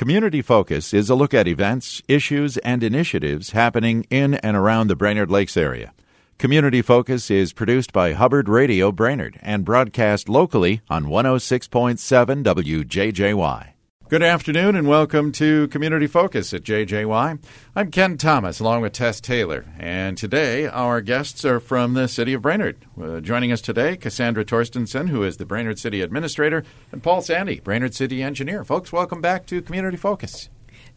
Community Focus is a look at events, issues, and initiatives happening in and around the Brainerd Lakes area. Community Focus is produced by Hubbard Radio Brainerd and broadcast locally on 106.7 WJJY. Good afternoon and welcome to Community Focus at JJY. I'm Ken Thomas along with Tess Taylor, and today our guests are from the city of Brainerd. Uh, joining us today, Cassandra Torstensen, who is the Brainerd City Administrator, and Paul Sandy, Brainerd City Engineer. Folks, welcome back to Community Focus.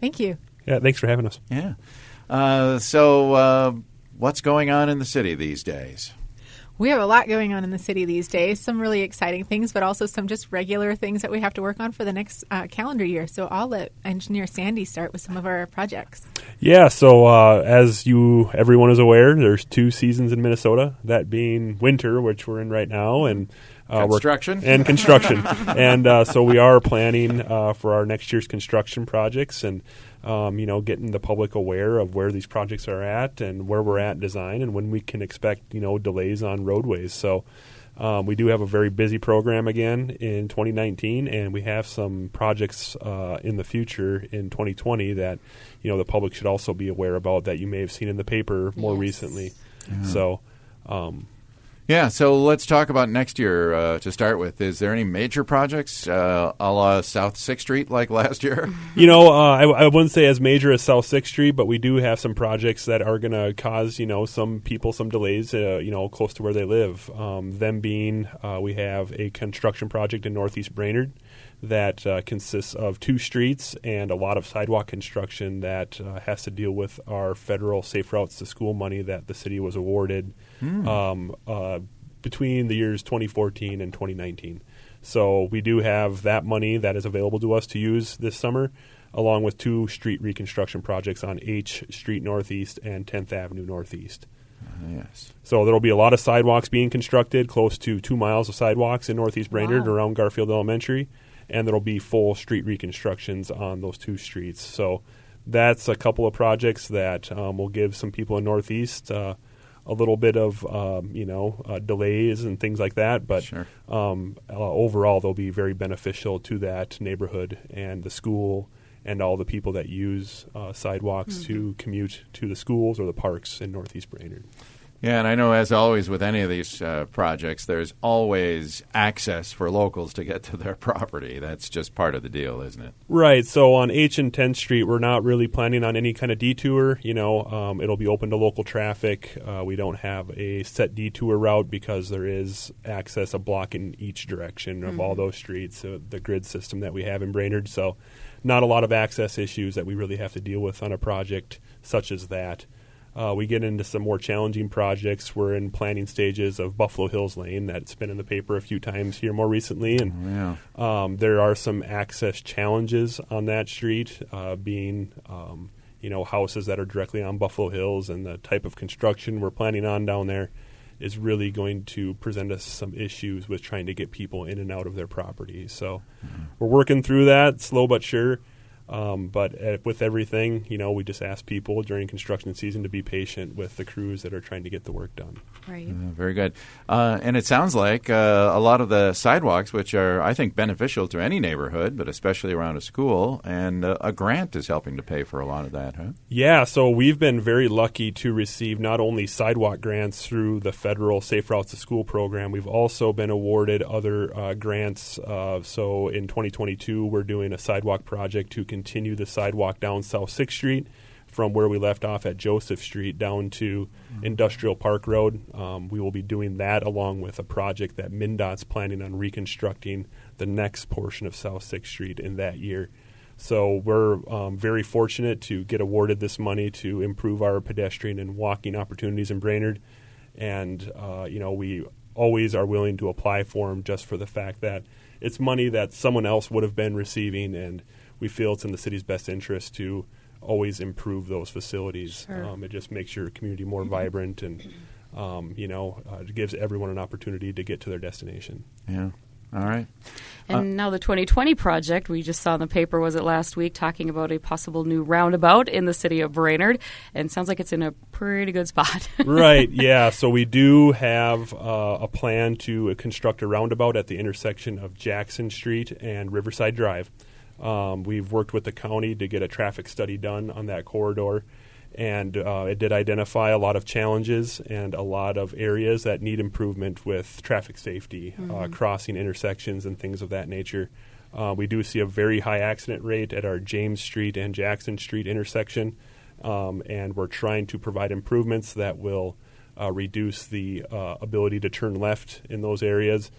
Thank you. Yeah, thanks for having us. Yeah. Uh, so, uh, what's going on in the city these days? We have a lot going on in the city these days. Some really exciting things, but also some just regular things that we have to work on for the next uh, calendar year. So I'll let engineer Sandy start with some of our projects. Yeah. So uh, as you everyone is aware, there's two seasons in Minnesota. That being winter, which we're in right now, and uh, construction and construction. and uh, so we are planning uh, for our next year's construction projects and um, you know, getting the public aware of where these projects are at and where we're at design and when we can expect, you know, delays on roadways. So um, we do have a very busy program again in 2019, and we have some projects uh, in the future in 2020 that, you know, the public should also be aware about that you may have seen in the paper more Yes. recently. So, um, Yeah, so let's talk about next year uh, to start with. Is there any major projects uh, a la South Sixth Street like last year? You know, uh, I, I wouldn't say as major as South Sixth Street, but we do have some projects that are going to cause you know some people some delays. Uh, you know, close to where they live. Um, them being, uh, we have a construction project in Northeast Brainerd that uh, consists of two streets and a lot of sidewalk construction that uh, has to deal with our federal Safe Routes to School money that the city was awarded um, uh, between the years 2014 and 2019. So we do have that money that is available to us to use this summer, along with two street reconstruction projects on H Street Northeast and 10th Avenue Northeast. yes. So there will be a lot of sidewalks being constructed, close to two miles of sidewalks in Northeast Brainerd Wow. around Garfield Elementary, and there will be full street reconstructions on those two streets. So that's a couple of projects that um, will give some people in Northeast uh, a little bit of um, you know uh, delays and things like that, but Sure. um, uh, overall they'll be very beneficial to that neighborhood and the school and all the people that use uh, sidewalks to commute to the schools or the parks in Northeast Brainerd. Yeah, and I know, as always, with any of these uh, projects, there's always access for locals to get to their property. That's just part of the deal, isn't it? Right. So on H and 10th Street, we're not really planning on any kind of detour. You know, um, it'll be open to local traffic. Uh, we don't have a set detour route because there is access a block in each direction of all those streets, uh, the grid system that we have in Brainerd. So not a lot of access issues that we really have to deal with on a project such as that. Uh, we get into some more challenging projects. We're in planning stages of Buffalo Hills Lane that's been in the paper a few times here more recently, and Yeah. um, there are some access challenges on that street, uh, being um, you know houses that are directly on Buffalo Hills, and the type of construction we're planning on down there is really going to present us some issues with trying to get people in and out of their property. So we're working through that, slow but sure. Um, but uh, with everything, you know, we just ask people during construction season to be patient with the crews that are trying to get the work done. Right. Uh, very good. Uh, and it sounds like uh, a lot of the sidewalks, which are, I think, beneficial to any neighborhood, but especially around a school, and uh, a grant is helping to pay for a lot of that, huh? Yeah, so we've been very lucky to receive not only sidewalk grants through the federal Safe Routes to School program, we've also been awarded other uh, grants. Uh, so in 2022, we're doing a sidewalk project to continue the sidewalk down South 6th Street from where we left off at Joseph Street down to Industrial Park Road. Um, we will be doing that along with a project that MnDOT's planning on reconstructing the next portion of South 6th Street in that year. So we're um, very fortunate to get awarded this money to improve our pedestrian and walking opportunities in Brainerd, and uh, you know we always are willing to apply for them just for the fact that it's money that someone else would have been receiving, and we feel it's in the city's best interest to always improve those facilities. Sure. Um, it just makes your community more vibrant, and um, you know uh, it gives everyone an opportunity to get to their destination. Yeah. All right. And now the 2020 project, we just saw in the paper, was it last week, talking about a possible new roundabout in the city of Brainerd. And sounds like it's in a pretty good spot. right. Yeah. So we do have uh, a plan to construct a roundabout at the intersection of Jackson Street and Riverside Drive. Um, we've worked with the county to get a traffic study done on that corridor, and uh, it did identify a lot of challenges and a lot of areas that need improvement with traffic safety, uh, crossing intersections, and things of that nature. Uh, we do see a very high accident rate at our James Street and Jackson Street intersection, um, and we're trying to provide improvements that will uh, reduce the uh, ability to turn left in those areas,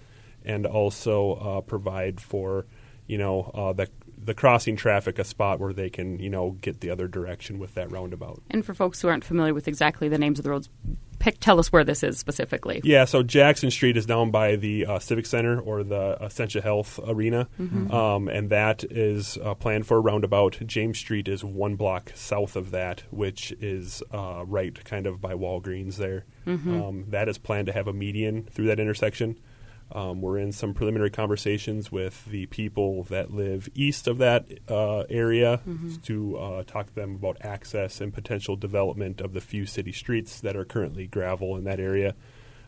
and also uh, provide for you know uh, the the crossing traffic a spot where they can you know get the other direction with that roundabout. And for folks who aren't familiar with exactly the names of the roads, pick tell us where this is specifically. Yeah, so Jackson Street is down by the uh, Civic Center or the Essentia Health Arena, um, and that is uh, planned for a roundabout. James Street is one block south of that, which is uh, right kind of by Walgreens there. Um, that is planned to have a median through that intersection. Um, we're in some preliminary conversations with the people that live east of that uh, area to uh, talk to them about access and potential development of the few city streets that are currently gravel in that area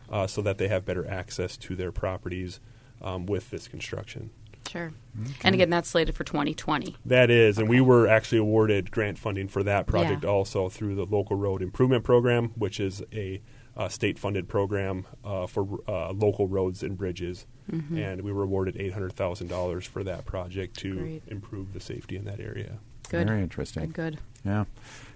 uh, so that they have better access to their properties um, with this construction. Sure. And again, that's slated for 2020. That is, and we were actually awarded grant funding for that project Yeah. also through the local road improvement program, which is a uh, state-funded program uh, for uh, local roads and bridges. And we were awarded eight hundred thousand dollars for that project to Great. improve the safety in that area. Good. Very interesting. Good. good. Yeah.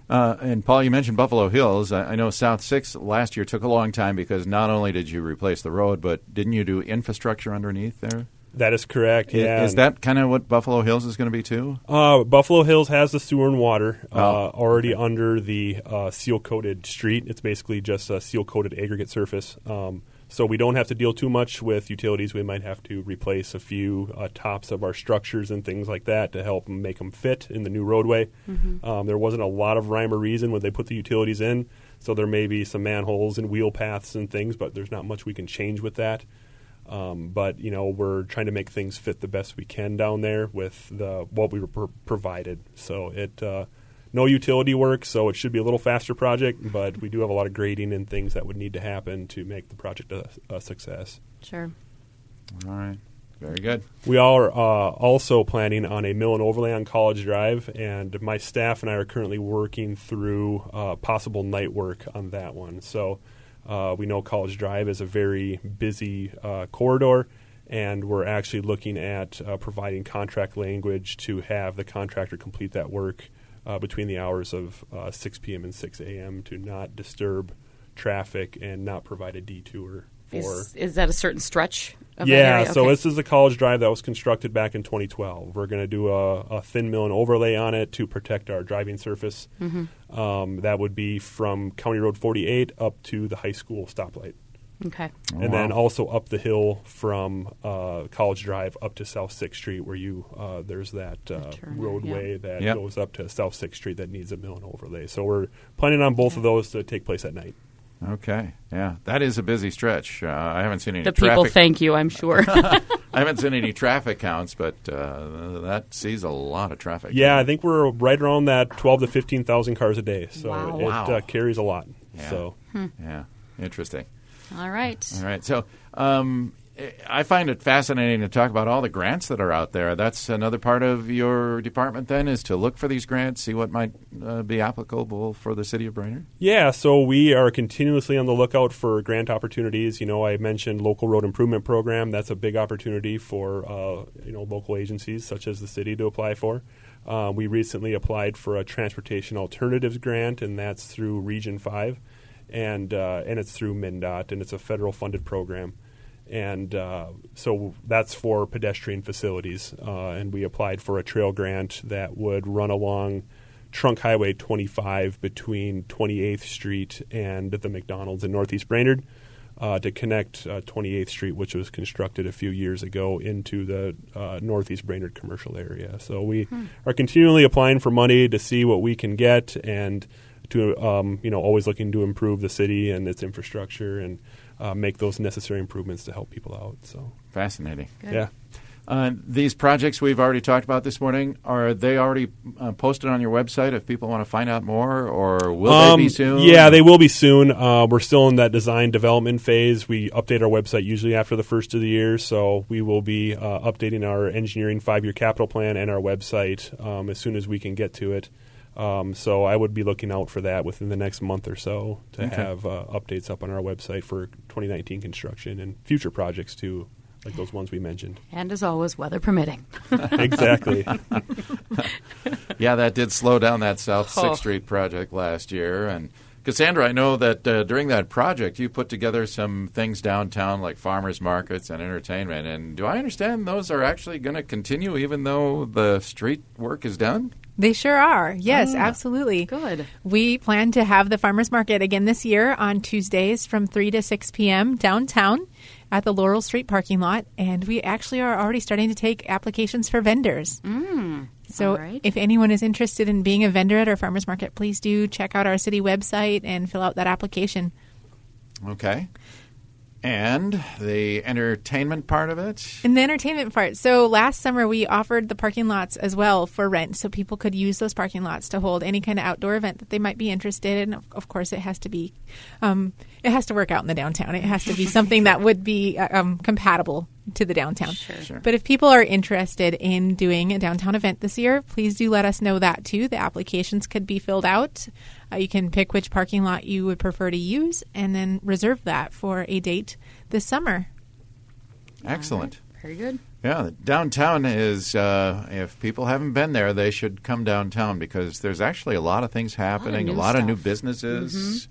Uh, and Paul, you mentioned Buffalo Hills. I, I know South Six last year took a long time because not only did you replace the road, but didn't you do infrastructure underneath there? That is correct. Yeah. Is that kind of what Buffalo Hills is going to be too? Uh, Buffalo Hills has the sewer and water uh, Oh. already under the uh, seal coated street. It's basically just a seal coated aggregate surface. Um, so we don't have to deal too much with utilities. We might have to replace a few uh, tops of our structures and things like that to help make them fit in the new roadway. Um, there wasn't a lot of rhyme or reason when they put the utilities in, so there may be some manholes and wheel paths and things, but there's not much we can change with that. Um, but you know we're trying to make things fit the best we can down there with the what we were pro- provided. So it uh, no utility work, so it should be a little faster project. But we do have a lot of grading and things that would need to happen to make the project a, a success. Sure. All right. Very good. We are uh, also planning on a mill and overlay on College Drive, and my staff and I are currently working through uh, possible night work on that one. So uh, we know College Drive is a very busy uh, corridor, and we're actually looking at uh, providing contract language to have the contractor complete that work uh, between the hours of uh, 6 p.m. and 6 a.m. to not disturb traffic and not provide a detour for Is, is that a certain stretch of yeah, area? so this is a college drive that was constructed back in 2012. We're going to do a, a thin mill and overlay on it to protect our driving surface. Mm-hmm. Um, that would be from County Road 48 up to the high school stoplight. Okay. Oh, and then also up the hill from uh, College Drive up to South Sixth Street, where you uh, there's that uh, turn, roadway that Yep. goes up to South Sixth Street that needs a mill and overlay. So we're planning on both of those to take place at night. Okay. Yeah, that is a busy stretch. Uh, I haven't seen any The traffic. people thank you, I'm sure. I haven't seen any traffic counts, but uh, that sees a lot of traffic. Yeah, I think we're right around that twelve to fifteen thousand cars a day. So Wow. it Wow. Uh, carries a lot. Yeah. So Yeah. Interesting. All right. All right. So um, I find it fascinating to talk about all the grants that are out there. That's another part of your department, then, is to look for these grants, see what might uh, be applicable for the city of Brainerd. yeah, so we are continuously on the lookout for grant opportunities. You know, I mentioned local road improvement program. That's a big opportunity for uh, you know local agencies such as the city to apply for. Uh, we recently applied for a transportation alternatives grant, and that's through Region Five, and uh, and it's through MnDOT, and it's a federal funded program. And uh, so that's for pedestrian facilities. Uh, and we applied for a trail grant that would run along Trunk Highway 25 between 28th Street and the McDonald's in Northeast Brainerd uh, to connect uh, 28th Street, which was constructed a few years ago, into the uh, Northeast Brainerd commercial area. So we are continually applying for money to see what we can get and to um, you know always looking to improve the city and its infrastructure and uh, make those necessary improvements to help people out. So Fascinating. Good. yeah. Uh, these projects we've already talked about this morning are they already uh, posted on your website? If people want to find out more, or will Um, they be soon? Yeah, they will be soon. Uh, we're still in that design development phase. We update our website usually after the first of the year, so we will be uh, updating our engineering five year capital plan and our website um, as soon as we can get to it. Um, so I would be looking out for that within the next month or so to Okay. have uh, updates up on our website for 2019 construction and future projects too, like those ones we mentioned. And as always, weather permitting. exactly. Yeah, that did slow down that South Oh. Sixth Street project last year. And Cassandra, I know that uh, during that project you put together some things downtown like farmers markets and entertainment. And do I understand those are actually going to continue even though the street work is done? They sure are. Yes, Ah. absolutely. Good. We plan to have the farmers market again this year on Tuesdays from 3 to 6 p.m. downtown at the Laurel Street parking lot. And we actually are already starting to take applications for vendors. Mm. So All right. if anyone is interested in being a vendor at our farmers market, please do check out our city website and fill out that application. Okay. And the entertainment part of it? In the entertainment part, so last summer we offered the parking lots as well for rent, so people could use those parking lots to hold any kind of outdoor event that they might be interested in. Of, of course, it has to be, um, it has to work out in the downtown. It has to be something that would be uh, um, compatible to the downtown. Sure. Sure. But if people are interested in doing a downtown event this year, please do let us know that too. The applications could be filled out. Uh, you can pick which parking lot you would prefer to use, and then reserve that for a date this summer. Excellent. Very good. Yeah, downtown is, uh, if people haven't been there, they should come downtown because there's actually a lot of things happening, a new lot of new stuff. businesses,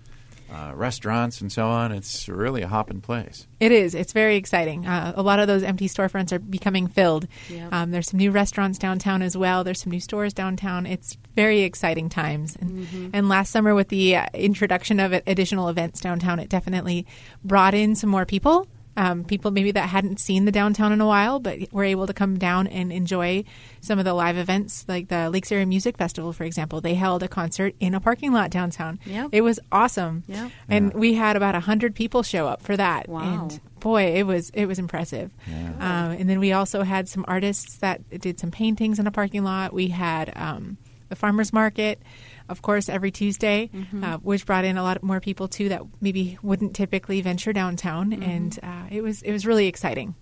uh, restaurants, and so on. It's really a hopping place. It is. It's very exciting. Uh, a lot of those empty storefronts are becoming filled. Yep. Um, there's some new restaurants downtown as well. There's some new stores downtown. It's very exciting times. And, and last summer, with the uh, introduction of additional events downtown, it definitely brought in some more people. Um, people maybe that hadn't seen the downtown in a while, but were able to come down and enjoy some of the live events, like the Lakes Area Music Festival, for example. They held a concert in a parking lot downtown. Yep. It was awesome. Yep. And we had about hundred people show up for that. Wow. And boy, it was it was impressive. Um, and then we also had some artists that did some paintings in a parking lot. We had um, the farmers market, of course, every Tuesday, uh, which brought in a lot more people too that maybe wouldn't typically venture downtown, and uh, it was it was really exciting.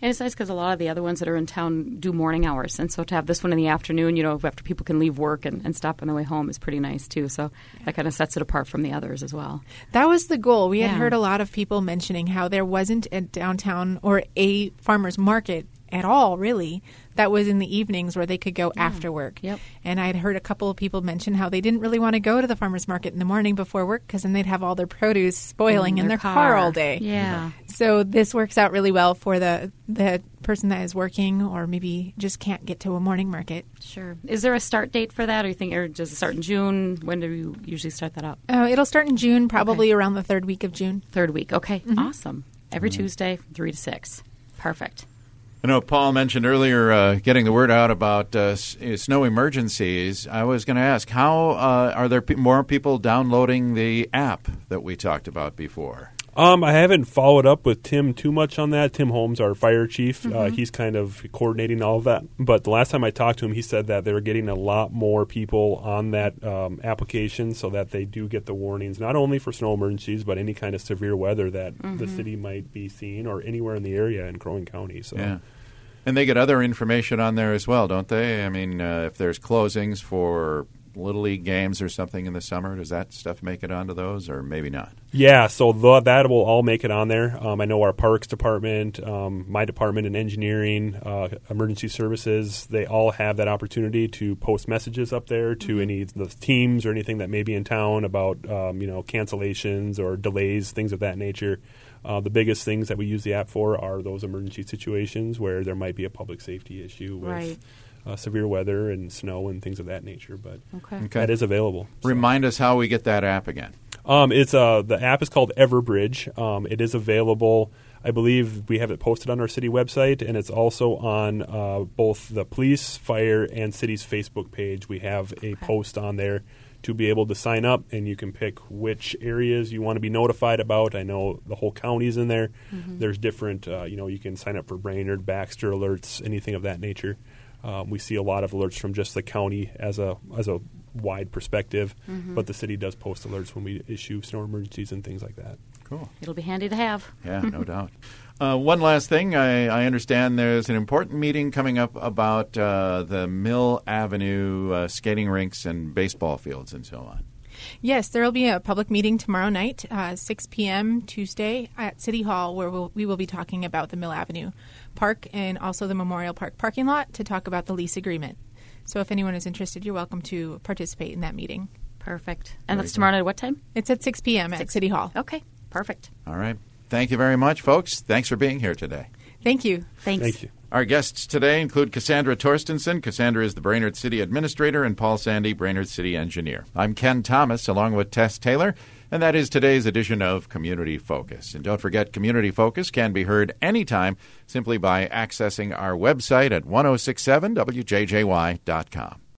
And it's nice because a lot of the other ones that are in town do morning hours. And so to have this one in the afternoon, you know, after people can leave work and, and stop on their way home is pretty nice, too. So that kind of sets it apart from the others as well. That was the goal. We had heard a lot of people mentioning how there wasn't a downtown or a farmers market at all, really, that was in the evenings where they could go mm. after work. Yep. And I'd heard a couple of people mention how they didn't really want to go to the farmers market in the morning before work because then they'd have all their produce spoiling in their, car. all day. Yeah. So this works out really well for the the person that is working or maybe just can't get to a morning market. Sure. Is there a start date for that, or you think, or does it start in June? When do you usually start that up? Uh, it'll start in June, probably around the third week of June. Third week. Okay. Mm-hmm. Awesome. Every mm-hmm. Tuesday from three to six. Perfect. I know Paul mentioned earlier uh, getting the word out about uh, uh, snow emergencies. I was going to ask, how uh, are there more people downloading the app that we talked about before? Um, I haven't followed up with Tim too much on that. Tim Holmes, our fire chief, Mm-hmm. uh, he's kind of coordinating all of that. But the last time I talked to him, he said that they're getting a lot more people on that um, application so that they do get the warnings, not only for snow emergencies, but any kind of severe weather that Mm-hmm. the city might be seeing or anywhere in the area in Crow Wing County. So. Yeah. And they get other information on there as well, don't they? I mean, uh, if there's closings for Little League games or something in the summer, does that stuff make it onto those or maybe not? Yeah, so th- that will all make it on there. Um, I know our parks department, um, my department in engineering, uh, emergency services, they all have that opportunity to post messages up there to any of the teams or anything that may be in town about um, you know cancellations or delays, things of that nature. Uh, the biggest things that we use the app for are those emergency situations where there might be a public safety issue with Right. Uh, severe weather and snow and things of that nature. But Okay. Okay. that is available. So- Remind us how we get that app again. um, it's uh, the app is called Everbridge. Um, it is available. I believe we have it posted on our city website, and it's also on uh, both the police, fire, and city's Facebook page. We have a post on there to be able to sign up, and you can pick which areas you want to be notified about. I know the whole county's in there. Mm-hmm. There's different, uh, you know, you can sign up for Brainerd, Baxter alerts, anything of that nature. Um, we see a lot of alerts from just the county as a as a wide perspective, Mm-hmm. but the city does post alerts when we issue snow emergencies and things like that. Cool. It'll be handy to have. Yeah, no doubt. Uh, one last thing, I, I understand there's an important meeting coming up about uh, the Mill Avenue uh, skating rinks and baseball fields and so on. Yes, there will be a public meeting tomorrow night, uh, 6 p.m. Tuesday at City Hall, where we'll, we will be talking about the Mill Avenue Park and also the Memorial Park parking lot to talk about the lease agreement. So, if anyone is interested, you're welcome to participate in that meeting. Perfect. And Very that's tomorrow night at what time? It's at 6 p.m. at City Hall. Okay, perfect. All right. Thank you very much, folks. Thanks for being here today. Thank you. Thanks. Thank you. Our guests today include Cassandra Torstensen. Cassandra is the Brainerd City Administrator, and Paul Sandy, Brainerd City Engineer. I'm Ken Thomas, along with Tess Taylor, and that is today's edition of Community Focus. And don't forget, Community Focus can be heard anytime simply by accessing our website at 1067wjjy.com.